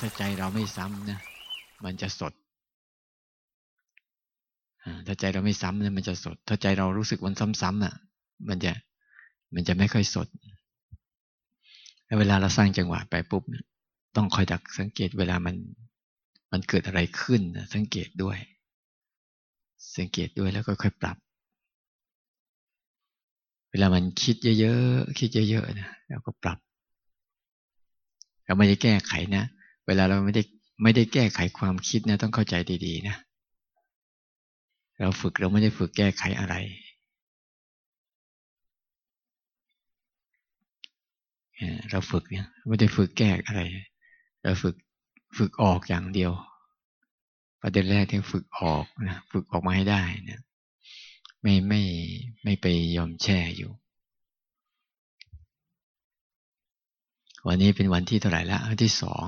ถ้าใจเราไม่ซ้ำนะมันจะสดถ้าใจเราไม่ซ้ำเนี่ยมันจะสด ถ้าใจเรารู้สึกวันซ้ำๆอะ มันจะมันจะไม่ค่อยสดเวลาเราสร้างจังหวะไปปุ๊บต้องคอยดักสังเกตเวลามันมันเกิดอะไรขึ้นสังเกตด้วย สังเกตด้วยแล้วก็ค่อยปรับ เวลามันคิดเยอะๆคิดเยอะๆนะแล้วก็ปรับเราไม่ได้แก้ไขนะ เวลาเราไม่ได้ไม่ได้แก้ไขความคิดนะต้องเข้าใจดีๆนะเราฝึกเราไม่ได้ฝึกแก้ไขอะไร เราฝึกเนี่ยไม่ได้ฝึกแก้อะไร เราฝึกฝึกออกอย่างเดียว ประเด็นแรกที่ฝึกออกนะฝึกออกมาให้ได้นะไม่ไม่ไม่ไปยอมแช่อยู่ วันนี้เป็นวันที่เท่าไหร่ละวันที่สอง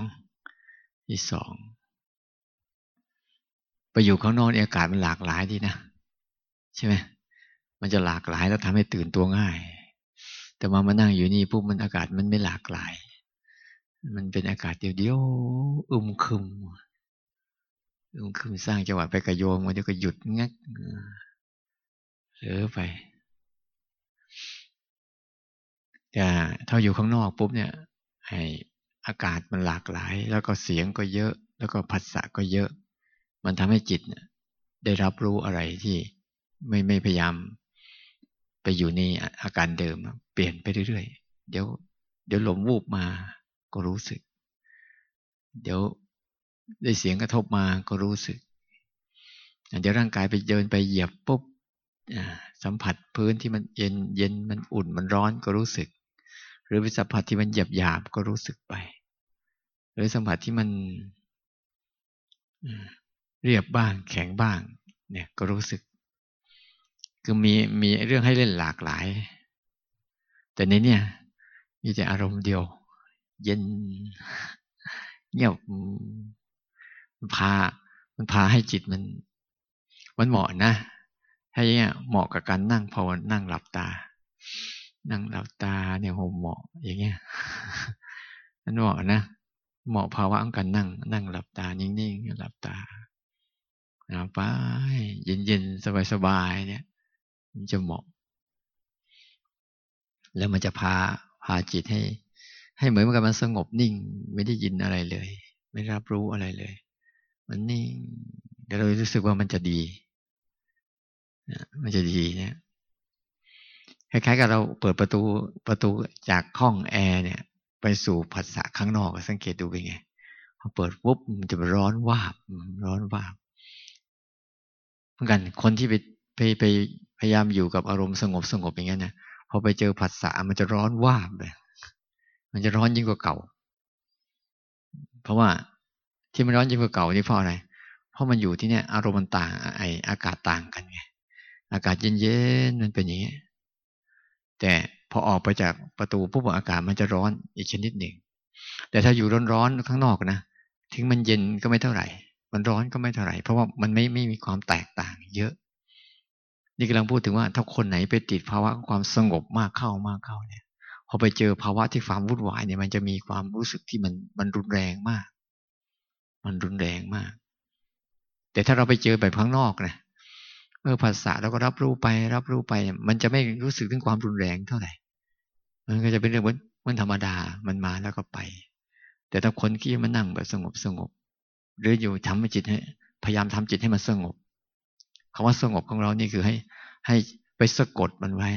ที่สองไปอยู่ข้างนอกอากาศมันหลากหลายดีนะใช่ไหมมันจะหลากหลายแล้วทำให้ตื่นตัวง่าย แต่มามานั่งอยู่นี่ปุ๊บมันอากาศมันไม่หลากหลาย มันเป็นอากาศเดียวเดียวอึมครึมอึมครึมสร้างจังหวะไปกระโยมมันเดี๋ยวก็หยุดงักเออไปแต่ถ้าอยู่ข้างนอกปุ๊บเนี่ยไอ อากาศมันหลากหลาย แล้วก็เสียงก็เยอะ แล้วก็ผัสสะก็เยอะ มันทำให้จิตได้รับรู้อะไรที่ไม่ไม่พยายาม ไปอยู่ในอาการเดิม เปลี่ยนไปเรื่อยๆ เดี๋ยว เดี๋ยวลมวูบมาก็รู้สึก เดี๋ยวได้เสียงกระทบมาก็รู้สึกเดี๋ยวร่างกายไปเดินไปเหยียบปุ๊บสัมผัสพื้นที่มันเย็นเย็นมันอุ่นมันร้อนก็รู้สึก หรือไปสัมผัสที่มันหยาบหยาบก็รู้สึกไป หรือสัมผัสที่มันเรียบบ้าง แข็งบ้าง เนี่ยก็รู้สึก คือมีมีเรื่องให้เล่นหลากหลาย แต่ในเนี่ยมีแต่อารมณ์เดียว เย็นเงียบมันพา มันพาให้จิตมัน มันเหมาะนะให้เนี่ยเหมาะกับการนั่งพอนั่งหลับตา นั่งหลับตาเนี่ยโหเหมาะ อย่างเงี้ยมันเหมาะนะ เหมาะภาวะของการนั่ง นั่งหลับตานิ่งๆหลับตาไปเย็นๆสบายๆเนี่ย มันจะเหมาะ แล้วมันจะพาพาจิตให้ ให้เหมือนกับมันสงบนิ่ง ไม่ได้ยินอะไรเลย ไม่รับรู้อะไรเลย มันนิ่งเดี๋ยวเรารู้สึกว่ามันจะดีมันจะดีเนี่ยคล้ายๆกับเราเปิดประตูประตูจากห้องแอร์เนี่ย ไปสู่ผัสสะข้างนอกสังเกตดูเป็นไงพอเปิดปุ๊บมันจะร้อนวาบร้อนวาบเหมือนกันคนที่ไปไปไปพยายามอยู่กับอารมณ์สงบสงบอย่างเงี้ยเนะพอไปเจอผัสสะมันจะร้อนว่าบเลยมันจะร้อนยิ่งกว่าเก่า เพราะว่าที่มันร้อนยิ่งกว่าเก่านี่เพราะอะไรเพราะมันอยู่ที่เนี่ยอารมณ์มันต่างไออากาศต่างกันไงอากาศเย็นๆมันเป็นอย่างนี้ยแต่ พอออกไปจากประตูปุ๊บอากาศมันจะร้อนอีกชนิดหนึ่ง แต่ถ้าอยู่ร้อนๆข้างนอกนะถึงมันเย็นก็ไม่เท่าไหร่ มันร้อนก็ไม่เท่าไหร่ เพราะว่ามันไม่ไม่มีความแตกต่าง เยอะ นี่กำลังพูดถึงว่าถ้าคนไหนไปติดภาวะความสงบมากเข้ามากเข้าเนี่ย พอไปเจอภาวะที่ความวุ่นวายเนี่ยมันจะมีความรู้สึกที่มันมันรุนแรงมาก มันรุนแรงมาก แต่ถ้าเราไปเจอแบบข้างนอกนะเมื่ อภาษาเราก็รับรู้ไป รับรู้ไป มันจะไม่รู้สึกถึงความรุนแรงเท่าไหร่ มันก็จะเป็นเรื่องมันธรรมดา มันมาแล้วก็ไป แต่ถ้าคนที่มานั่งแบบสงบสงบ หรืออยู่ทำจิตให้พยายามทำจิตให้มันสงบคำว่าสงบของเรานี่คือให้ให้ไปสะกดมันไว้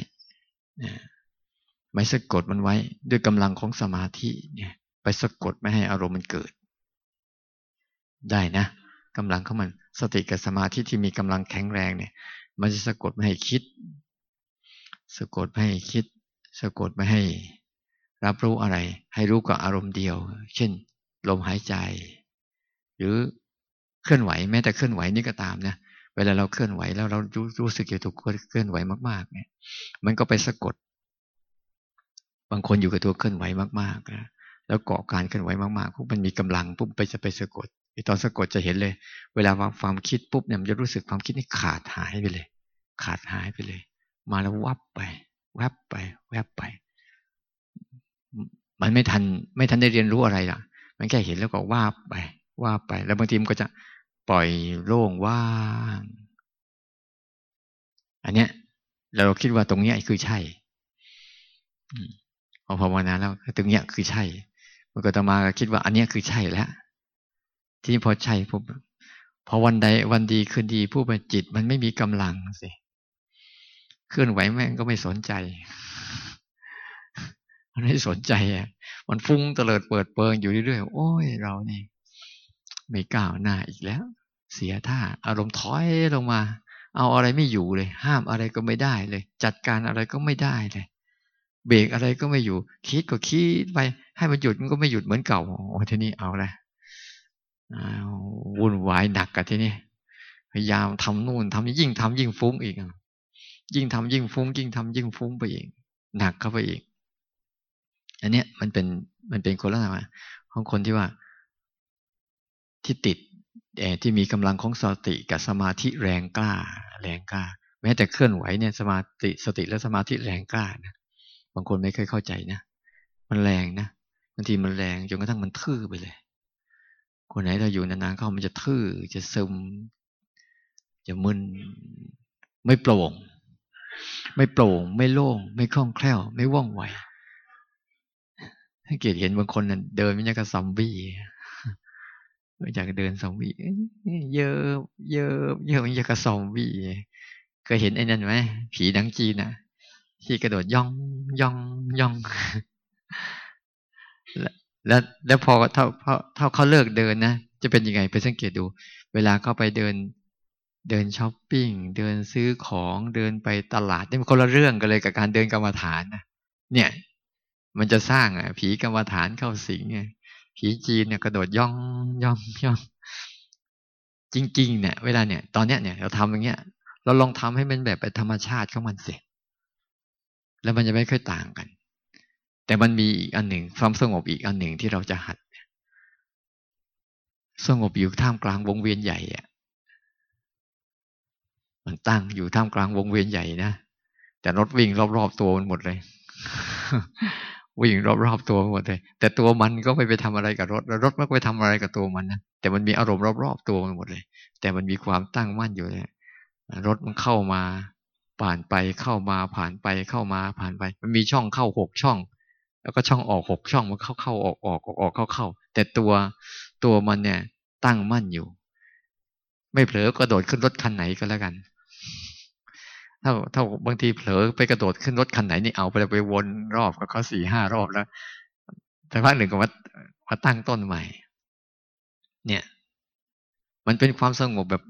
ไม่สะกดมันไว้ ด้วยกำลังของสมาธิเนี่ย ไปสะกดไม่ให้อารมณ์มันเกิด ได้นะกำลังของมัน สติกับสมาธิที่มีกำลังแข็งแรงเนี่ยมันจะสะกดไม่ให้คิด สะกดไม่ให้คิด สะกดไม่ให้ รับรู้อะไร ให้รู้กับอารมณ์เดียว เช่น ลมหายใจ หรือเคลื่อนไหวแม้แต่เคลื่อนไหวนี่ก็ตามนะเวลาเราเคลื่อนไหวแล้วเรารู้รู้สึกอยู่ถูกเคลื่อนไหวมากๆ เนี่ย มันก็ไปสะกด บางคนอยู่กับตัวเคลื่อนไหวมากๆนะแล้วเกาะการเคลื่อนไหวมากๆปุ๊บมันมีกำลังปุ๊บไปจะไปสะกด ตอนสะกดจะเห็นเลย เวลาความคิดปุ๊บเนี่ยมันจะรู้สึกความคิดนี่ขาดหายไปเลย ขาดหายไปเลย มาแล้ววับไปแวบไป แวบไป มันไม่ทัน ไม่ทันได้เรียนรู้อะไรล่ะ มันแค่เห็นแล้วก็ว่าไป ว่าไป แล้วบางทีมันก็จะปล่อยโล่งว่าง อันเนี้ย เราคิดว่าตรงเนี้ยคือใช่พอภาวนาแล้วตรงเนี้ยคือใช่ มันก็ตมาคิดว่า อันเนี้ยคือใช่แล้ว ที่พอใช่ปุ๊บพอวันใดวันดีคืนดีผู้ป็นจิต มันไม่มีกำลังสิเคลื่อนไหวแม่งก็ไม่สนใจ มันไม่สนใจอะมันฟุ้งเตลิดเปิดเปิงอยู่เรื่อยๆโอ้ยเรานี่ไม่ก้าวหน้าอีกแล้ว เสียท่า อารมณ์ถอยลงมา เอาอะไรไม่อยู่เลย ห้ามอะไรก็ไม่ได้เลย จัดการอะไรก็ไม่ได้เลยเบรกอะไรก็ไม่อยู่ คิดก็คิดไป ให้มันหยุดมันก็ไม่หยุดเหมือนเก่าโอ้ทีนี้เอาละ วุ่นวายหนักกับที่นี่พยายามทำนู่นทำยิ่งทำยิ่งฟุ้งอีกยิ่งทำยิ่งฟุ้ง ยิ่งทำยิ่งฟุ้งไปอีกหนักเข้าไปอีก อันเนี้ยมันเป็นมันเป็นคนละนะของคนที่ว่า ที่ติดแอที่มีกำลังของสติกับสมาธิแรงกล้า แรงกล้า แม้แต่เคลื่อนไหวเนี่ยสมาธิสติและสมาธิแรงกล้านะบางคนไม่เคยเข้าใจนะมันแรงนะบางทีมันแรงจนกระทั่งมันทื่อไปเลย คนไหนเราอยู่นานๆเข้ามันจะทื่อจะซึม จะมึนไม่โปร่ง ไม่โปร่ง ไม่โล่ง ไม่คล่องแคล่ว ไม่ว่องไวถ้าเกิดเห็นบางคนเดินไม่ใช่กับซอมบี้ไม่อยากเดินซอมบี้เยอะเยอะเยอะไม่ใช่กับซอมบี้เคยเห็นไอ้นั่นไหมผีดังจีนอะ ที่กระโดดย่องย่องย่อง แล้วแล้วพอเท่าเท่าเขาเลิกเดินนะจะเป็นยังไงไปสังเกตดู เวลาเขาไปเดินเดินช้อปปิ้งเดินซื้อของเดินไปตลาดนี่มันคนละเรื่องกันเลยกับการเดินกรรมฐานนะเนี่ย มันจะสร้างอะ ผีกรรมฐานเข้าสิงไงผีจีนเนี่ยกระโดดย่องย่องย่องจริงๆเนี่ยเวลาเนี่ย ตอนเนี้ยเนี่ยเราทำอย่างเงี้ย เราลองทำให้มันแบบเป็นธรรมชาติของมันเสร็จแล้วมันจะไม่ค่อยต่างกัน แต่มันมีอีกอันหนึ่ง ความสงบอีกอันหนึ่งที่เราจะหัด สงบอยู่ท่ามกลางวงเวียนใหญ่อะมันตั้งอยู่ท่ามกลางวงเวียนใหญ่นะแต่รถวิ่งรอบๆตัวมันหมดเลย วิ่งรอบๆตัวหมดเลย แต่ตัวมันก็ไม่ไปทำอะไรกับรถ แล้วรถไม่ไปทำอะไรกับตัวมันนะแต่มันมีอารมณ์รอบๆตัวมันหมดเลย แต่มันมีความตั้งมั่นอยู่เลยรถมันเข้ามาผ่านไปเข้ามาผ่านไปเข้ามาผ่านไป มันมีช่องเข้าหกช่อง แล้วก็ช่องออกหกช่องมันเข้าเข้าออกออกออกออกเข้าเข้าแต่ตัวตัวมันเนี่ย ตั้งมั่นอยู่ ไม่เผลอกระโดดขึ้นรถคันไหนก็แล้วกันถ้าถ้าบางทีเผลอไปกระโดดขึ้นรถคันไหนนี่เอาไปไปวนรอบกับเขาสี่ห้ารอบแล้ว แต่พักหนึ่งก็มามาตั้งต้นใหม่ เนี่ย มันเป็นความสงบแบบ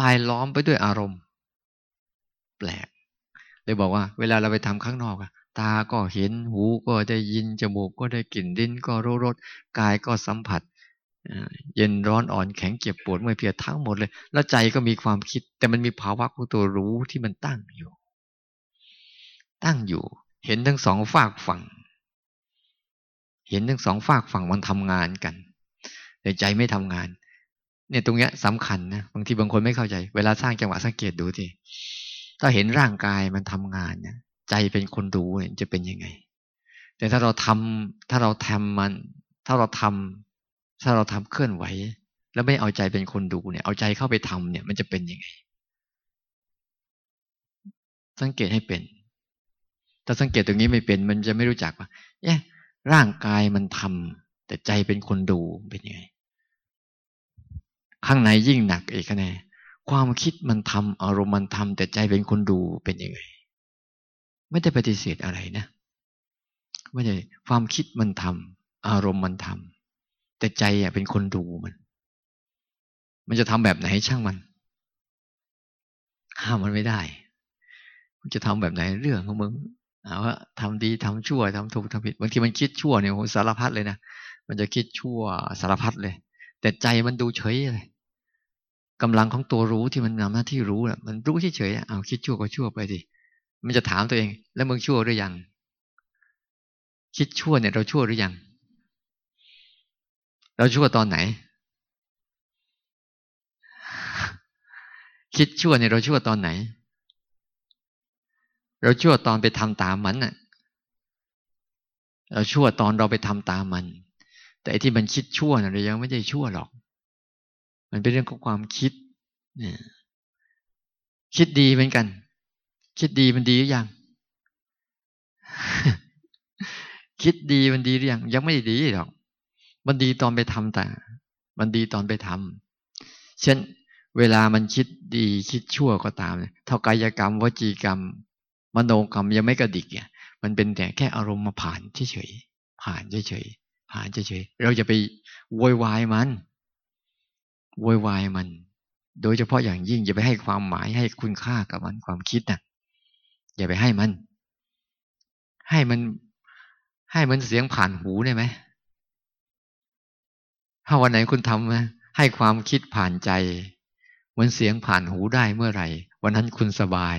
ลายล้อมไปด้วยอารมณ์ แปลกเลยบอกว่า เวลาเราไปทำข้างนอกอะ ตาก็เห็น หูก็ได้ยิน จมูกก็ได้กลิ่น ลิ้นก็รู้รส กายก็สัมผัส เย็นร้อนอ่อนแข็งเจ็บปวดเมื่อยเพลียทั้งหมดเลย แล้วใจก็มีความคิด แต่มันมีภาวะของตัวรู้ที่มันตั้งอยู่ ตั้งอยู่ เห็นทั้งสองฝากฝั่ง เห็นทั้งสองฝากฝั่งมันทำงานกัน แต่ใจไม่ทำงาน เนี่ยตรงเนี้ยสำคัญนะ บางทีบางคนไม่เข้าใจ เวลาสร้างจังหวะสังเกตดูทีถ้าเห็นร่างกายมันทำงานเนี่ย ใจเป็นคนดูเนี่ยจะเป็นยังไง แต่ถ้าเราทำถ้าเราทำมัน ถ้าเราทำถ้าเราทำเคลื่อนไหว แล้วไม่เอาใจเป็นคนดูเนี่ย เอาใจเข้าไปทำเนี่ย มันจะเป็นยังไง สังเกตให้เป็น ถ้าสังเกตตรงนี้ไม่เป็น มันจะไม่รู้จักว่าเอ๊ะร่างกายมันทำแต่ใจเป็นคนดูเป็นยังไง ข้างในยิ่งหนักอีกแน่ความคิดมันทำอารมณ์มันทำแต่ใจเป็นคนดูเป็นยังไง ไม่ได้ปฏิเสธอะไรนะไม่ได้ความคิดมันทำอารมณ์มันทำแต่ใจอะเป็นคนดูมัน มันจะทำแบบไหนช่างมัน ห้ามมันไม่ได้ มันจะทำแบบไหนเรื่องของมึงเอาว่าทำดีทำชั่วทำถูกทำผิดบางทีมันคิดชั่วเนี่ยโหสารพัดเลยนะมันจะคิดชั่วสารพัดเลย แต่ใจมันดูเฉยเลยกำลังของตัวรู้ที่มันทำหน้าที่รู้อะมันรู้เฉยๆเอาคิดชั่วก็ชั่วไปดิ มันจะถามตัวเอง แล้วมึงชั่วหรือยัง คิดชั่วเนี่ย เราชั่วหรือยัง เราชั่วตอนไหน คิดชั่วเนี่ยเราชั่วตอนไหน เราชั่วตอนไปทำตามมันน่ะ เราชั่วตอนเราไปทำตามมัน แต่ที่มันคิดชั่วน่ะเรายังไม่ได้ชั่วหรอก มันเป็นเรื่องของความคิดเนี่ยคิดดีเหมือนกัน คิดดีมันดีหรือยัง คิดดีมันดีหรือยัง ยังไม่ดีหรอก มันดีตอนไปทำแต่ มันดีตอนไปทำเช่น เวลามันคิดดีคิดชั่วก็ตามเท่ากายกรรมวจีกรรม มโนกรรมยังไม่กระดิกเนี่ยมันเป็นแต่แค่อารมณ์มาผ่านเฉยๆผ่านเฉยๆผ่านเฉยๆเราจะไปโวยวายมันโวยวายมัน โดยเฉพาะอย่างยิ่งอย่าไปให้ความหมายให้คุณค่ากับมันความคิดนะ่ะ อย่าไปให้มัน ให้มัน ให้มันเสียงผ่านหูได้ไหมถ้าวันไหนคุณทำให้ความคิดผ่านใจเหมือนเสียงผ่านหูได้เมื่อไหร่ วันนั้นคุณสบาย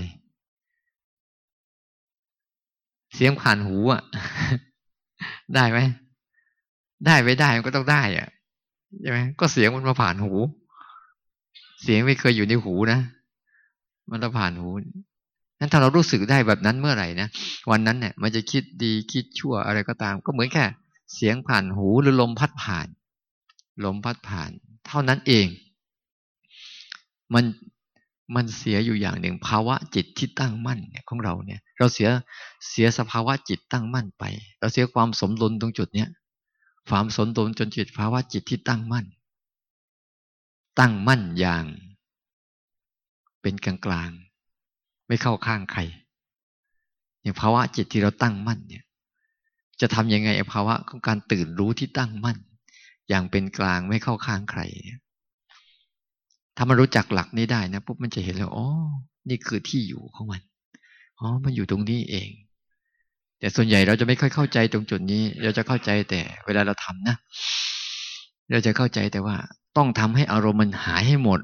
เสียงผ่านหูอะ ได้ไหมได้ไม่ได้มันก็ต้องได้อะใช่ไหมก็เสียงมันมาผ่านหู เสียงไม่เคยอยู่ในหูนะ มันจะผ่านหู นั้นถ้าเรารู้สึกได้แบบนั้นเมื่อไหร่นะวันนั้นเนี่ยมันจะคิดดีคิดชั่วอะไรก็ตาม ก็เหมือนแค่ เสียงผ่านหูหรือลมพัดผ่าน ลมพัดผ่าน เท่านั้นเอง มันมันเสียอยู่อย่างหนึ่งภาวะจิตที่ตั้งมั่นเนี่ยของเราเนี่ย เราเสียเสียสภาวะจิตตั้งมั่นไป เราเสียความสมดุลตรงจุดเนี้ยความสนตนจนจิตภาวะจิตที่ตั้งมั่น ตั้งมั่นอย่าง เป็นกลางกลาง ไม่เข้าข้างใคร อย่างภาวะจิตที่เราตั้งมั่นเนี่ย จะทำยังไงภาวะของการตื่นรู้ที่ตั้งมั่น อย่างเป็นกลางไม่เข้าข้างใครเนี่ยถ้ามันรู้จักหลักนี้ได้นะปุ๊บมันจะเห็นแล้วอ๋อนี่คือที่อยู่ของมันอ๋อมันอยู่ตรงนี้เอง แต่ส่วนใหญ่เราจะไม่ค่อยเข้าใจตรงจุดนี้ เราจะเข้าใจแต่ เวลาเราทำนะเราจะเข้าใจแต่ว่า ต้องทำให้อารมณ์มันหายให้หมด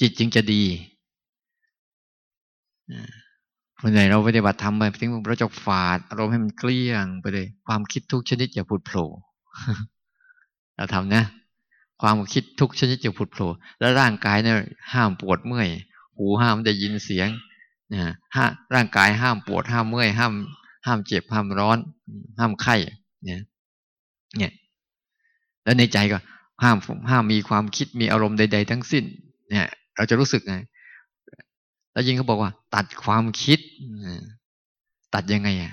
จิตจึงจะดี ส่วนใหญ่เราปฏิบัติทำไปถึงเราจะฝาดอารมณ์ให้มันเกลี้ยงไปเลย ความคิดทุกชนิดอย่าผุดโผล่เราทำนะ ความคิดทุกชนิดอย่าผุดโผล่แล้วร่างกายเนี่ยห้ามปวดเมื่อย หูห้ามได้ยินเสียงนะห้าร่างกายห้ามปวดห้ามเมื่อยห้าม ห้ามเจ็บห้ามร้อน ห้ามไข้เนี่ยเนี่ย แล้วในใจก็ห้ามห้ามมีความคิดมีอารมณ์ใด ๆ ทั้งสิ้น เนี่ย เราจะรู้สึกไง แล้วยิงเขาบอกว่า ตัดความคิด ตัดยังไงอะ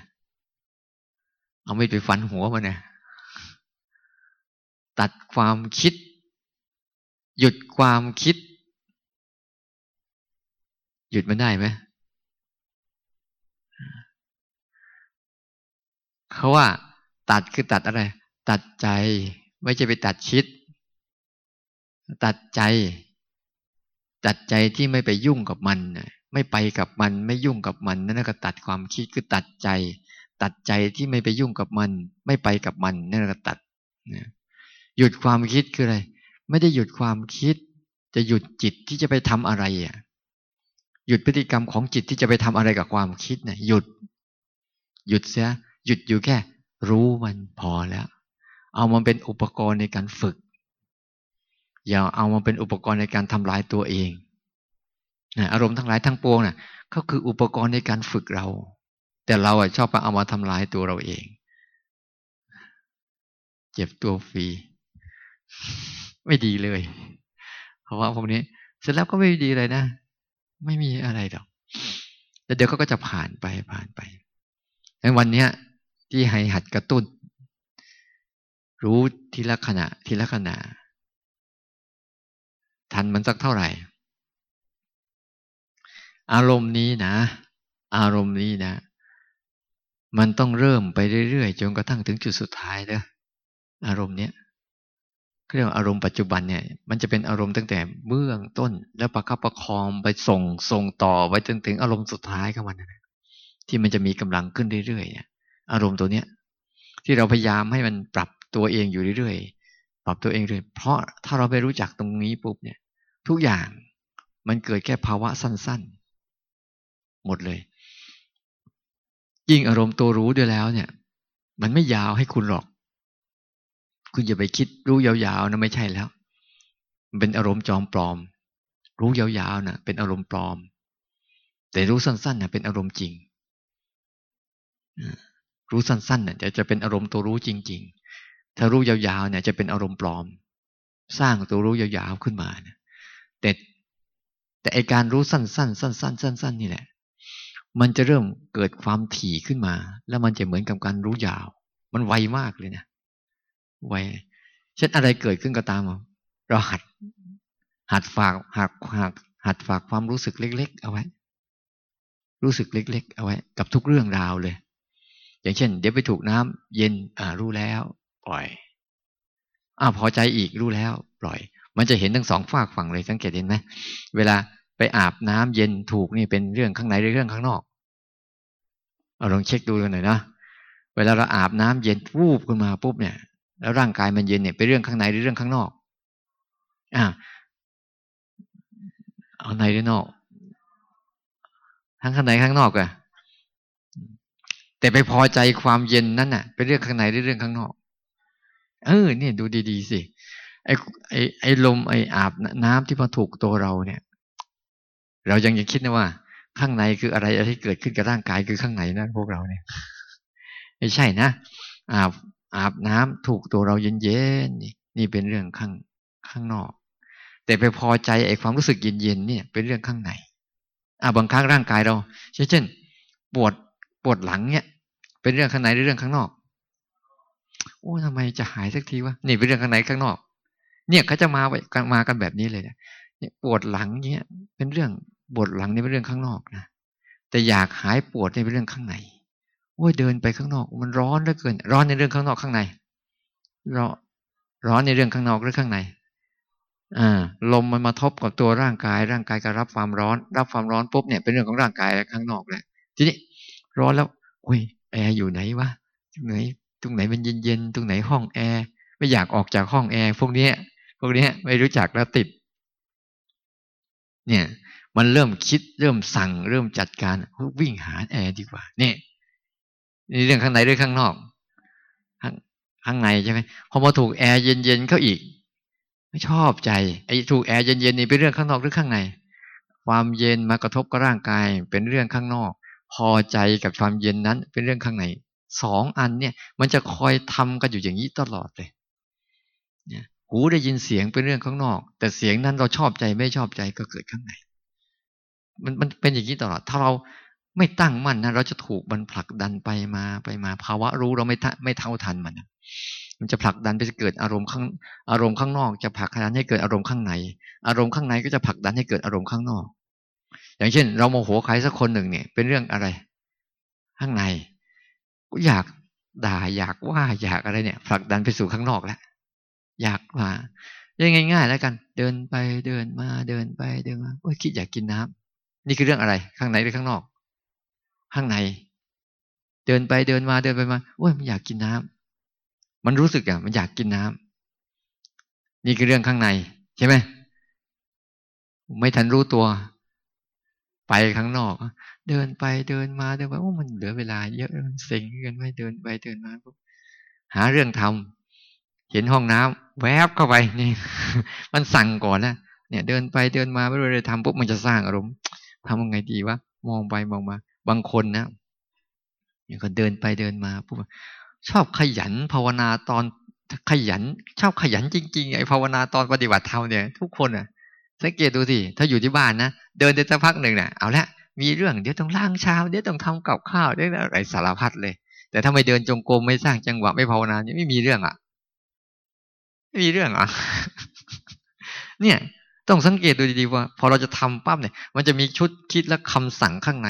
เอาไม่ไปฟันหัวมันนะตัดความคิด หยุดความคิด หยุดมันได้ไหมเขาว่า ตัดคือตัดอะไร ตัดใจ ไม่ใช่ไปตัดคิด ตัดใจ ตัดใจที่ไม่ไปยุ่งกับมันไม่ไปกับมันไม่ยุ่งกับมันนั่นก็ตัดความคิดคือตัดใจ ตัดใจที่ไม่ไปยุ่งกับมัน ไม่ไปกับมันนั่นก็ตัดหยุดความคิดคืออะไร ไม่ได้หยุดความคิด จะหยุดจิตที่จะไปทำอะไรอะหยุดพฤติกรรมของจิตที่จะไปทำอะไรกับความคิดเนี่ยหยุด หยุดเสียหยุดอยู่แค่ รู้มันพอแล้ว เอามันเป็นอุปกรณ์ในการฝึก อย่าเอามันเป็นอุปกรณ์ในการทำลายตัวเองอารมณ์ทั้งหลายทั้งปวงน่ะก็คืออุปกรณ์ในการฝึกเรา แต่เราอะชอบเอามาทำลายตัวเราเอง เจ็บตัวฟรี ไม่ดีเลย เพราะว่าพวกนี้ เสร็จแล้วก็ไม่ดีเลยนะ ไม่มีอะไรหรอกแต่เดี๋ยวเขาก็จะผ่านไปผ่านไปในวันเนี้ย ที่ให้หัดกระตุ้น รู้ทีละขณะทีละขณะ ทันมันสักเท่าไหร่ อารมณ์นี้นะ อารมณ์นี้นะ มันต้องเริ่มไปเรื่อยๆ จนกระทั่งถึงจุดสุดท้ายเด้ออารมณ์เนี้ยเรียกว่าอารมณ์ปัจจุบันเนี่ยมันจะเป็นอารมณ์ตั้งแต่เบื้องต้น แล้วประคับประคองไปส่งส่งต่อไปจนถึงอารมณ์สุดท้ายของมันนะที่มันจะมีกำลังขึ้นเรื่อยๆเนี่ยอารมณ์ตัวเนี้ย ที่เราพยายามให้มันปรับตัวเองอยู่เรื่อยๆปรับตัวเองเลยเพราะถ้าเราไปรู้จักตรงนี้ปุ๊บเนี่ย ทุกอย่างมันเกิดแค่ภาวะสั้นๆ หมดเลย ยิ่งอารมณ์ตัวรู้ด้วยแล้วเนี่ย มันไม่ยาวให้คุณหรอก คุณอย่าไปคิดรู้ยาวๆนะไม่ใช่แล้ว มันเป็นอารมณ์จอมปลอม รู้ยาวๆนะเป็นอารมณ์ปลอม แต่รู้สั้นๆนะเป็นอารมณ์จริง รู้สั้นๆเนี่ยจะจะเป็นอารมณ์ตัวรู้จริง ๆ ถ้ารู้ยาวๆเนี่ยจะเป็นอารมณ์ปลอม สร้างตัวรู้ยาวๆขึ้นมาเนี่ย แต่แต่ไอการรู้สั้นๆสั้นๆสั้นๆนี่แหละ มันจะเริ่มเกิดความถี่ขึ้นมา แล้วมันจะเหมือนกับการรู้ยาว มันไวมากเลยนะไวเช่นอะไรเกิดขึ้นก็ตามเราหัด หัดฝากหัดหัดหัดฝากความรู้สึกเล็ก ๆ เอาไว้ รู้สึกเล็ก ๆ เอาไว้ กับทุกเรื่องราวเลย อย่างเช่น เดี๋ยวไปถูกน้ำเย็นอ่ารู้แล้ว ปล่อยอ่าพอใจอีกรู้แล้ว ปล่อย มันจะเห็นทั้งสองฝากฝั่งเลยสังเกตเห็นไหมเวลาไปอาบน้ำเย็นถูกนี่เป็นเรื่องข้างในหรือเรื่องข้างนอก เอาลองเช็คดูกันหน่อยนะเวลาเราอาบน้ำเย็นวูบขึ้นมาปุ๊บเนี่ย แล้วร่างกายมันเย็นเนี่ยเป็นเรื่องข้างในหรือเรื่องข้างนอก อ่าเอาในหรือนอก ทั้งข้างในข้างนอกอะแต่ไปพอใจความเย็นนั่นน่ะ เป็นเรื่องข้างในหรือเรื่องข้างนอก เออเนี่ยดูดีๆสิ ไอ้ไอ้ไอ้ลมไอ้อาบน้ำที่มาถูกตัวเราเนี่ย เรายังยังคิดนะว่า ข้างในคืออะไรอะไรที่เกิดขึ้นกับร่างกายคือข้างในนะพวกเราเนี่ยไม่ใช่นะอาบอาบน้ำถูกตัวเราเย็นๆนี่นี่เป็นเรื่องข้างข้างนอก แต่ไปพอใจไอ้ความรู้สึกเย็นๆเนี่ย เป็นเรื่องข้างในอ่าบางครั้งร่างกายเราเช่นเช่น ปวดปวดหลังเนี่ย เป็นเรื่องข้างในหรือเรื่องข้างนอกโอ้ทำไมจะหายสักทีวะนี่เป็นเรื่องข้างในข้างนอก เนี่ยเขาจะมาไปมากันแบบนี้เลยเนี่ยปวดหลังเนี่ยเป็นเรื่องปวดหลังนี่เป็นเรื่องข้างนอกนะแต่อยากหายปวดนี่เป็นเรื่องข้างในโอ้ยเดินไปข้างนอก มันร้อนเหลือเกิน ร้อนในเรื่องข้างนอกข้างในร้อนร้อนในเรื่องข้างนอกหรือข้างในอ่าลมมันมาทบกับตัวร่างกาย ร่างกายก็รับความร้อน รับความร้อนปุ๊บเนี่ยเป็นเรื่องของร่างกายข้างนอกแหละทีนี้ร้อนแล้วโอ้ยแอร์อยู่ไหนวะตรงไหนตรงไหนมันเย็นๆตรงไหนห้องแอร์ไม่อยากออกจากห้องแอร์พวกนี้ วกนี้ไม่รู้จักแล้วติด เนี่ย มันเริ่มคิดเริ่มสั่ง เริ่มจัดการวิ่งหาแอร์ดีกว่าเนี่ยนี่เรื่องข้างในหรือข้างนอกข้างข้างในใช่ไหมพอมาถูกแอร์เย็นๆเข้าอีก ไม่ชอบใจไอ้ถูกแอร์เย็นๆนี่เป็นเรื่องข้างนอกหรือข้างใน ความเย็นมากระทบกับร่างกายเป็นเรื่องข้างนอก พอใจกับความเย็นนั้น เป็นเรื่องข้างในสองอันเนี่ย มันจะคอยทำกันอยู่อย่างนี้ตลอดเลยเนี่ยหูได้ยินเสียงเป็นเรื่องข้างนอก แต่เสียงนั้นเราชอบใจไม่ชอบใจก็เกิดข้างใน มันมันเป็นอย่างนี้ตลอด ถ้าเราไม่ตั้งมั่นนะเราจะถูกมันผลักดันไปมาไปมา ภาวะรู้เราไม่ไม่เท่าทันมันมันจะผลักดันไปเกิดอารมณ์ข้างอารมณ์ข้างนอก จะผลักดันให้เกิดอารมณ์ข้างใน อารมณ์ข้างในก็จะผลักดันให้เกิดอารมณ์ข้างนอก อย่างเช่น เราโมโหใครสักคนหนึ่งเนี่ย เป็นเรื่องอะไร ข้างในก็อยากด่าอยากว่าอยากอะไรเนี่ยผลักดันไปสู่ข้างนอกแล้ว อยากว่ายังง่ายๆแล้วกัน เดินไปเดินมาเดินไปเดินมาโอ้ยคิดอยากกินน้ำนี่คือเรื่องอะไร ข้างในหรือข้างนอก ข้างใน เดินไปเดินมาเดินไปมาโอ้ยมันอยากกินน้ำมันรู้สึกอะ มันอยากกินน้ำนี่คือเรื่องข้างใน ใช่ไหมไม่ทันรู้ตัว ไปข้างนอก เดินไปเดินมาเดินไปโอ้มันเหลือเวลาเยอะมันเซ็งกันไม่เดินไปเดินมาปุ๊บหาเรื่องทำเห็นห้องน้ำ แวบเข้าไปนี่ มันสั่งก่อนนะเนี่ย เดินไปเดินมาไม่รู้เลยทำปุ๊บมันจะสร้างอารมณ์ทำยังไงดีวะมองไปมองมา บางคนนะอย่างก็เดินไปเดินมาปุ๊บชอบขยันภาวนาตอนขยัน ชอบขยันจริงๆไอ้ภาวนาตอนปฏิบัติธรรมเนี่ย ทุกคนอะ สังเกตดูสิถ้าอยู่ที่บ้านนะเดินได้สักพักหนึ่งนะ่ะเอาละมีเรื่องเดี๋ยวต้องล้างชามเดี๋ยวต้องทำกับข้าวเดี๋ยวอะไรสารพัดเลย แต่ถ้าไม่เดินจงกรมไม่สร้างจังหวะไม่ภาวนาเนี่ยไม่มีเรื่องอะ ไม่มีเรื่องอะเนี่ย ต้องสังเกตดูดีๆว่า พอเราจะทำปั๊บเนี่ย มันจะมีชุดคิดและคำสั่งข้างใน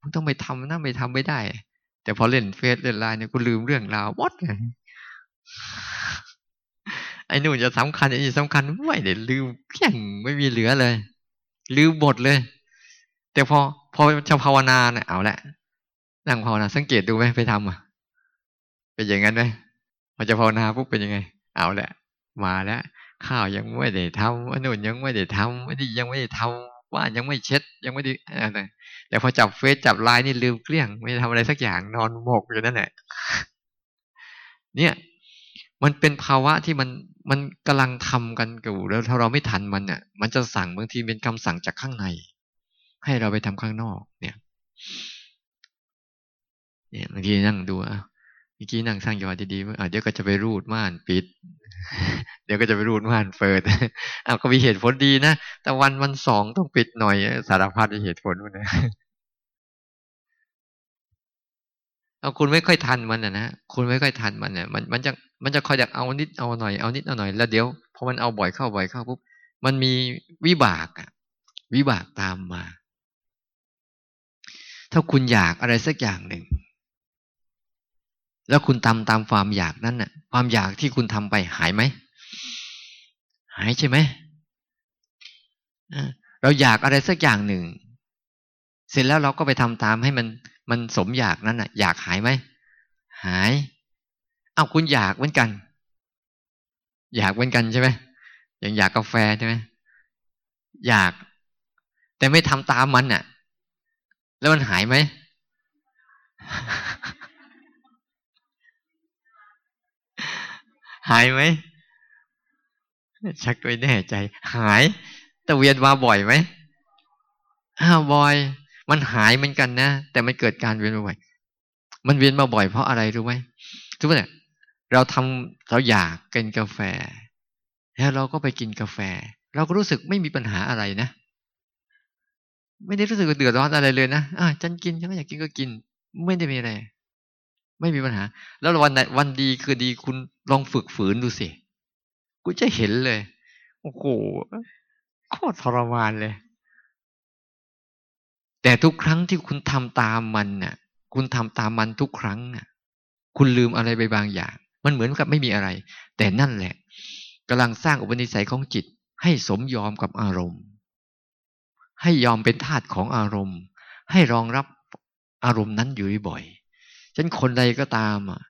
มึงต้องไปทำนะไม่ทำไม่ได้ แต่พอเล่นเฟซเล่นไลน์เนี่ยกูลืมเรื่องราววอดเลยไอ้นู่นจะสำคัญไอ้นี่สำคัญไม่เดี๋ยวลืมเพี้ยงไม่มีเหลือเลย ลืมบทเลย แต่พอพอจะภาวนาเนี่ยเอาละนั่งภาวนาสังเกตดูไหมไปทำอะเป็นอย่างนั้นไหมพอจะภาวนาปุ๊บเป็นยังไง เอาละมาแล้วข้าวยังไม่ได้ทำอันนู้นยังไม่ได้ทำอันนี้ยังไม่ได้ทำว่ายังไม่เช็ด ยังไม่ได้อะไรแต่พอจับเฟซจับไลน์นี่ลืมเกลี้ยง ไม่ทำอะไรสักอย่างนอนหมกอยู่นั่นแหละเนี่ย มันเป็นภาวะที่มันมันกำลังทำกันอยู่แล้วถ้าเราไม่ทันมันเนี่ยมันจะสั่งบางทีเป็นคำสั่งจากข้างใน ให้เราไปทำข้างนอก เนี่ย เนี่ยบางทีนั่งดูอะ เมื่อกี้นั่งสร้างจังหวะดีๆอะเดี๋ยวก็จะไปรูดม่านปิด เดี๋ยวก็จะไปรูดม่านเปิดอ้าวก็มีเหตุผลดีนะ แต่วันวันสองต้องปิดหน่อยสารพัดเหตุผลมันนะเอาคุณไม่ค่อยทันมันนะนะคุณไม่ค่อยทันมันเนี่ยมันมันจะมันจะคอยอยากเอานิดเอาหน่อยเอานิดเอาหน่อยแล้วเดี๋ยวพอมันเอาบ่อยเข้าบ่อยเข้าปุ๊บมันมีวิบากอะวิบากตามมา ถ้าคุณอยากอะไรสักอย่างหนึ่ง แล้วคุณทำตามความอยากนั้นน่ะ ความอยากที่คุณทำไปหายไหม หายใช่ไหมเราอยากอะไรสักอย่างหนึ่ง เสร็จแล้วเราก็ไปทำตามให้มันมันสมอยากนั้นน่ะ อยากหายไหม หาย เอาคุณอยากเหมือนกัน อยากเหมือนกันใช่ไหมอย่างอยากกาแฟใช่ไหมอยาก แต่ไม่ทำตามมันน่ะ แล้วมันหายไหม หายไหมชักไม่แน่ใจ หาย แต่เวียนมาบ่อยไหมอ้าวบ่อย มันหายเหมือนกันนะแต่มันเกิดการเวียนมาบ่อย มันเวียนมาบ่อยเพราะอะไรรู้ไหมทุกคนเนี่ยเราทำเราอยากกินกาแฟ แล้วเราก็ไปกินกาแฟ เราก็รู้สึกไม่มีปัญหาอะไรนะไม่ได้รู้สึกเดือดร้อนอะไรเลยนะอ่าฉันกินฉันอยากกินก็กิน ไม่ได้มีอะไร ไม่มีปัญหา แล้ววันไหนวันดีคือดีคุณลองฝึกฝืนดูสิกูจะเห็นเลย โอ้โหโคตรทรมานเลย แต่ทุกครั้งที่คุณทำตามมันน่ะ คุณทำตามมันทุกครั้งน่ะ คุณลืมอะไรไปบางอย่าง มันเหมือนกับไม่มีอะไร แต่นั่นแหละกำลังสร้างอุปนิสัยของจิต ให้สมยอมกับอารมณ์ ให้ยอมเป็นทาสของอารมณ์ ให้รองรับอารมณ์นั้นอยู่บ่อย ฉันคนใดก็ตามอะ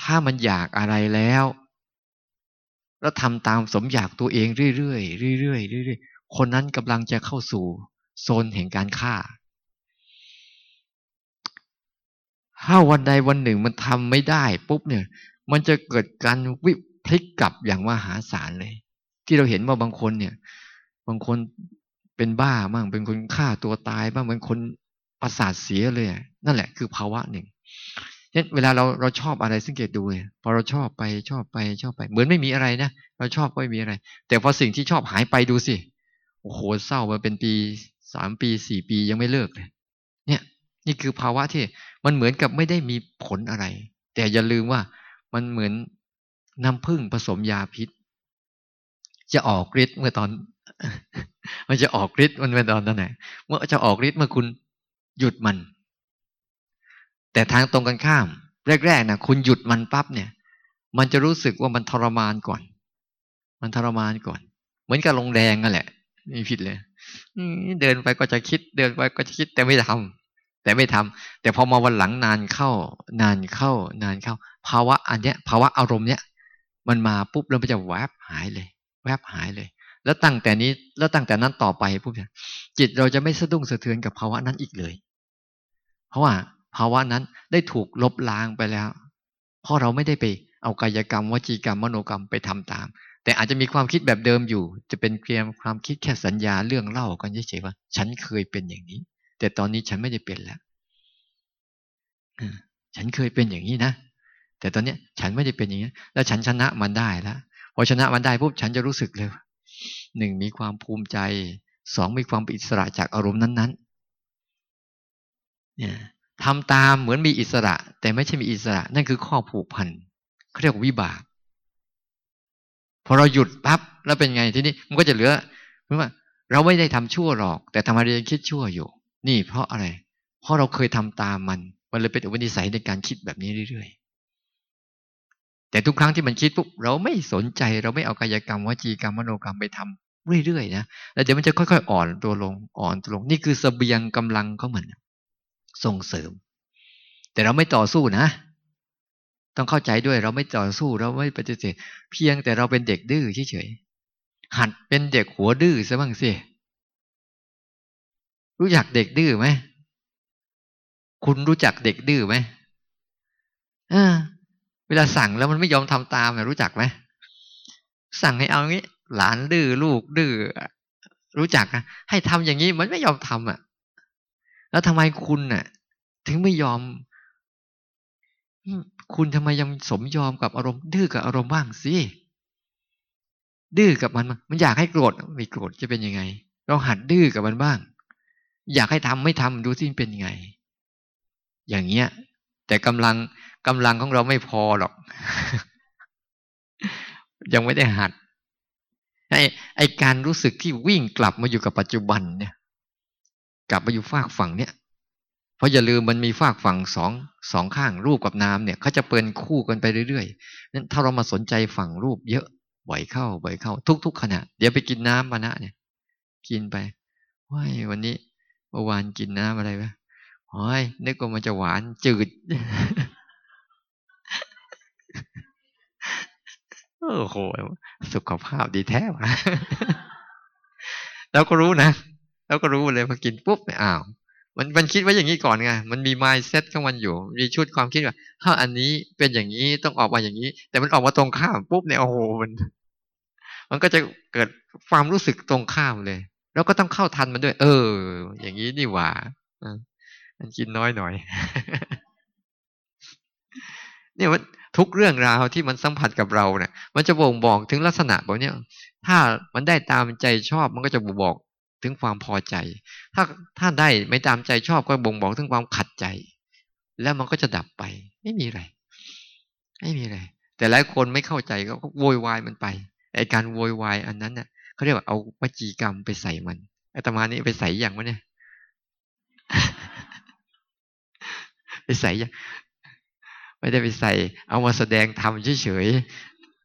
ถ้ามันอยากอะไรแล้ว แล้วทำตามสมอยากตัวเองเรื่อยๆเรื่อยๆเรื่อยๆคนนั้นกำลังจะเข้าสู่โซนแห่งการฆ่า ถ้าวันใดวันหนึ่งมันทำไม่ได้ปุ๊บเนี่ย มันจะเกิดการวิพลิกกลับอย่างมหาศาลเลย ที่เราเห็นว่าบางคนเนี่ย บางคนเป็นบ้าบ้างเป็นคนฆ่าตัวตายบ้างบางคนประสาทเสียเลย นั่นแหละคือภาวะหนึ่ง เนี่ยเวลาเราเราชอบอะไรสังเกตดูเลยพอเราชอบไปชอบไปชอบไป เหมือนไม่มีอะไรนะเราชอบก็ไม่มีอะไร แต่พอสิ่งที่ชอบหายไปดูสิโอ้โหเศร้ามาเป็นปีสามปีสี่ปียังไม่เลิกเลยเนี่ย นี่คือภาวะที่มันเหมือนกับไม่ได้มีผลอะไร แต่อย่าลืมว่ามันเหมือนน้ำผึ้งผสมยาพิษ จะออกฤทธิ์เมื่อตอน มันจะออกฤทธิ์มันเป็นตอนไหนเมื่อจะออกฤทธิ์เมื่อคุณหยุดมัน แต่ทางตรงกันข้าม แรกๆนะคุณหยุดมันปั๊บเนี่ย มันจะรู้สึกว่ามันทรมานก่อน มันทรมานก่อน เหมือนกับลงแดงนั่นแหละไม่ผิดเลยเดินไปก็จะคิด เดินไปก็จะคิดแต่ไม่ทำแต่ไม่ทำแต่พอมาวันหลังนานเข้า นานเข้า นานเข้า ภาวะอันเนี้ย ภาวะอารมณ์เนี้ยมันมาปุ๊บแล้วมันจะแวบหายเลย แวบหายเลย แล้วตั้งแต่นี้ แล้วตั้งแต่นั้นต่อไปปุ๊บจิตเราจะไม่สะดุ้งสะเทือนกับภาวะนั้นอีกเลย เพราะว่า ภาวะนั้นได้ถูกลบล้างไปแล้ว เพราะเราไม่ได้ไปเอากายกรรมวจีกรรมมโนกรรมไปทำตาม แต่อาจจะมีความคิดแบบเดิมอยู่ จะเป็นเพียงความคิดแค่สัญญาเรื่องเล่ากันเฉยๆว่า ฉันเคยเป็นอย่างนี้ แต่ตอนนี้ฉันไม่ได้เป็นแล้วฉันเคยเป็นอย่างนี้นะแต่ตอนนี้ฉันไม่ได้เป็นอย่างนี้แล้วฉันชนะมันได้แล้วพอชนะมันได้ปุ๊บฉันจะรู้สึกเลยหนึ่งมีความภูมิใจสองมีความอิสระจากอารมณ์นั้นๆ เนี่ย ทำตามเหมือนมีอิสระ แต่ไม่ใช่มีอิสระ นั่นคือข้อผูกพันเขาเรียกวิบาก พอเราหยุดปั๊บแล้วเป็นไงทีนี้มันก็จะเหลือเพราะว่า เราไม่ได้ทำชั่วหรอก แต่ทำอะไรายังคิดชั่วอยู่ นี่เพราะอะไร เพราะเราเคยทำตามมัน มันเลยเป็นอุปนิสัยในการคิดแบบนี้เรื่อยๆ แต่ทุกครั้งที่มันคิดปุ๊บเราไม่สนใจเราไม่เอากายกรรมวจีกรรมมโนกรรมไปทำเรื่อยๆนะแล้วเดี๋ยวมันจะค่อยๆ อ่อนตัวลงอ่อนตัวลง นี่คือสเสบียงกำลังเขาเหมือน ส่งเสริม แต่เราไม่ต่อสู้นะ ต้องเข้าใจด้วยเราไม่ต่อสู้เราไม่ปฏิเสธเพียงแต่เราเป็นเด็กดื้อเฉยๆหัดเป็นเด็กหัวดื้อซะบ้างสิรู้จักเด็กดื้อไหมคุณรู้จักเด็กดื้อไหมอ่าเวลาสั่งแล้วมันไม่ยอมทำตามรู้จักไหมสั่งให้เอางี้ หลานดื้อลูกดื้อรู้จักนะให้ทำอย่างนี้มันไม่ยอมทำอะ แล้วทำไมคุณน่ะ ถึงไม่ยอม คุณทำไมยังสมยอมกับอารมณ์ ดื้อกับอารมณ์บ้างสิดื้อกับมัน มันอยากให้โกรธไม่โกรธจะเป็นยังไง เราหัดดื้อกับมันบ้าง อยากให้ทำไม่ทำดูสิเป็นยังไง อย่างเงี้ย แต่กำลังกำลังของเราไม่พอหรอก ยังไม่ได้หัดไอ้ไอการรู้สึกที่วิ่งกลับมาอยู่กับปัจจุบันเนี่ย กลับมาอยู่ฝากฝั่งเนี่ยเพราะอย่าลืมมันมีฝากฝั่งสองสองข้างรูปกับนามเนี่ยเขาจะเปินคู่กันไปเรื่อยๆนั้นถ้าเรามาสนใจฝั่งรูปเยอะบ่อยเข้าบ่อยเข้า ทุก ๆ ขณะ เดี๋ยวไปกินน้ำมานะเนี่ย กินไปว้ายวันนี้เมื่อวานกินน้ำอะไรวะโอ้ยนึกว่ามันจะหวานจืดโอ้โห สุขภาพดีแท้วะเราก็รู้นะ เราก็รู้เลยพอกินปุ๊บอ้าวมันมันคิดว่าอย่างนี้ก่อนไง มันมีมายเซ็ตของมันอยู่ มีชุดความคิดว่าถ้าอันนี้เป็นอย่างนี้ต้องออกมาอย่างนี้ แต่มันออกมาตรงข้ามปุ๊บเนี่ยโอ้โหมัน มันก็จะเกิดความรู้สึกตรงข้ามเลย แล้วก็ต้องเข้าทันมันด้วย เออ อย่างนี้นี่หว่ามันกินน้อยหน่อย เนี่ยมันทุกเรื่องราวที่มันสัมผัสกับเราเนี่ย มันจะบ่งบอกถึงลักษณะแบบนี้ถ้ามันได้ตามใจชอบมันก็จะบ่งบอก ถึงความพอใจ ถ้าถ้าได้ไม่ตามใจชอบก็บ่งบอกถึงความขัดใจ แล้วมันก็จะดับไป ไม่มีอะไร ไม่มีอะไร แต่หลายคนไม่เข้าใจก็โวยวายมันไปไอการโวยวายอันนั้นเนี่ยเขาเรียกว่าเอาวจีกรรมไปใส่มันอาตมานี้ไปใส่อย่างวะเนี่ยไปใส่ยังไม่ได้ไปใส่ เอามาแสดงทำเฉย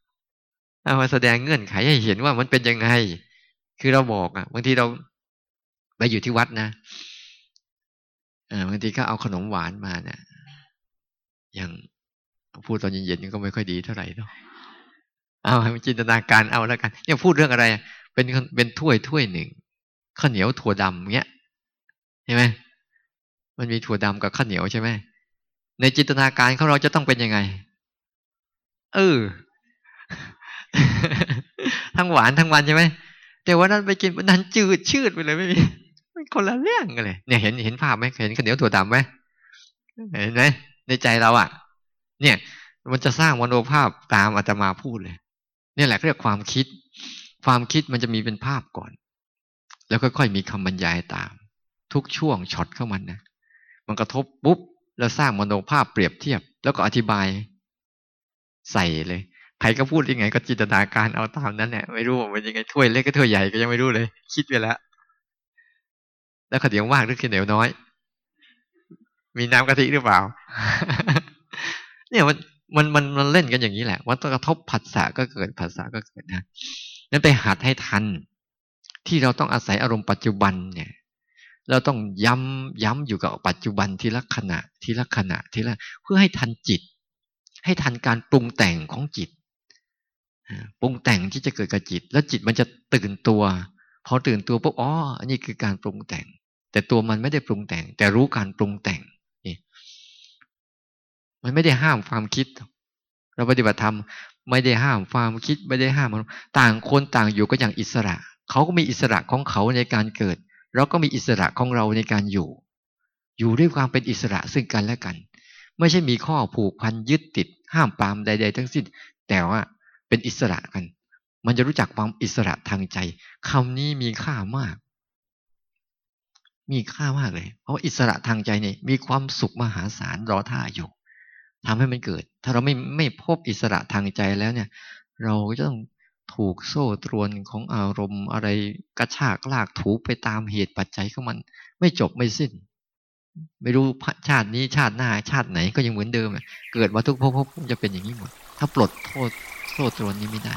ๆเอามาแสดงเงื่อนไขให้เห็นว่ามันเป็นยังไง คือเราบอกอะบางทีเราไปอยู่ที่วัดนะบางทีก็เอาขนมหวานมาเนะี่ยอย่างพูดตอนเย็นๆก็ไม่ค่อยดีเท่าไหร่เนาะเอาให้มันจินตนาการเอาแล้วกันยังพูดเรื่องอะไร เป็นเป็นถ้วยถ้วยหนึ่งข้าวเหนียวถั่วดำเงี้ยเห็นไหมมันมีถั่วดำกับข้าวเหนียวใช่ไหมในจินตนาการของเราจะต้องเป็นยังไงเออทั้งหวานทั้งวันใช่ไหม แต่ว่านั้นไปกินมันนั้นจืดชืดไปเลยไม่มีมันคนละเรื่องกันเลยเนี่ยเห็นเห็นภาพไหมเห็นข้าวเหนียวถั่วดำไหมเห็นไหมในใจเราอะ เนี่ย มันจะสร้างมโนภาพตามอาตมาพูดเลยนี่แหละเรียกความคิด ความคิดมันจะมีเป็นภาพก่อน แล้วค่อยๆมีคำบรรยายตาม ทุกช่วงช็อตเข้ามันนะมันกระทบปุ๊บแล้วสร้างมโนภาพเปรียบเทียบ แล้วก็อธิบาย ใส่เลย ใครก็พูดยังไง ก็จินตนาการเอาตามนั้นแหละไม่รู้ว่าเป็นยังไงถ้วยเล็กก็ถ้วยใหญ่ก็ยังไม่รู้เลย คิดไปแล้ว แล้วขาเดียวว่างหรือขี้เหนียวน้อย มีน้ำกะทิหรือเปล่า เนี่ยมันมันมันมันเล่นกันอย่างนี้แหละว่าต้องกระทบผัสสะก็เกิดผัสสะก็เกิดนะนั่นไปหัดให้ทัน ที่เราต้องอาศัยอารมณ์ปัจจุบันเนี่ย เราต้องย้ำย้ำอยู่กับปัจจุบันทีละขณะทีละขณะทีละเพื่อให้ทันจิต ให้ทันการปรุงแต่งของจิต ปรุงแต่งที่จะเกิดกับจิต แล้วจิตมันจะตื่นตัวพอตื่นตัวปุ๊บอ๋ออันนี้คือการปรุงแต่ง แต่ตัวมันไม่ได้ปรุงแต่ง แต่รู้การปรุงแต่งนี่มันไม่ได้ห้ามความคิด เราปฏิบัติธรรมไม่ได้ห้ามความคิดไม่ได้ห้ามต่างคนต่างอยู่ก็อย่างอิสระเขาก็มีอิสระของเขาในการเกิดเราก็มีอิสระของเราในการอยู่ อยู่ด้วยความเป็นอิสระซึ่งกันและกัน ไม่ใช่มีข้อผูกพันยึดติด ห้ามปามใด ๆ ทั้งสิ้น แต่ว่า เป็นอิสระกัน มันจะรู้จักความอิสระทางใจคำนี้มีค่ามาก มีค่ามากเลย เพราะอิสระทางใจเนี่ยมีความสุขมหาศาลรอท่าอยู่ทำให้มันเกิด ถ้าเราไม่ไม่พบอิสระทางใจแล้วเนี่ย เราก็จะต้องถูกโซ่ตรวนของอารมณ์อะไรกระชากลากถูไปตามเหตุปัจจัยของมัน ไม่จบไม่สิ้น ไม่รู้ชาตินี้ชาติหน้าชาติไหนก็ยังเหมือนเดิมเกิดมาทุกภพจะเป็นอย่างนี้หมด ถ้าปลดโทษ โซ่ตรวนนี้ไม่ได้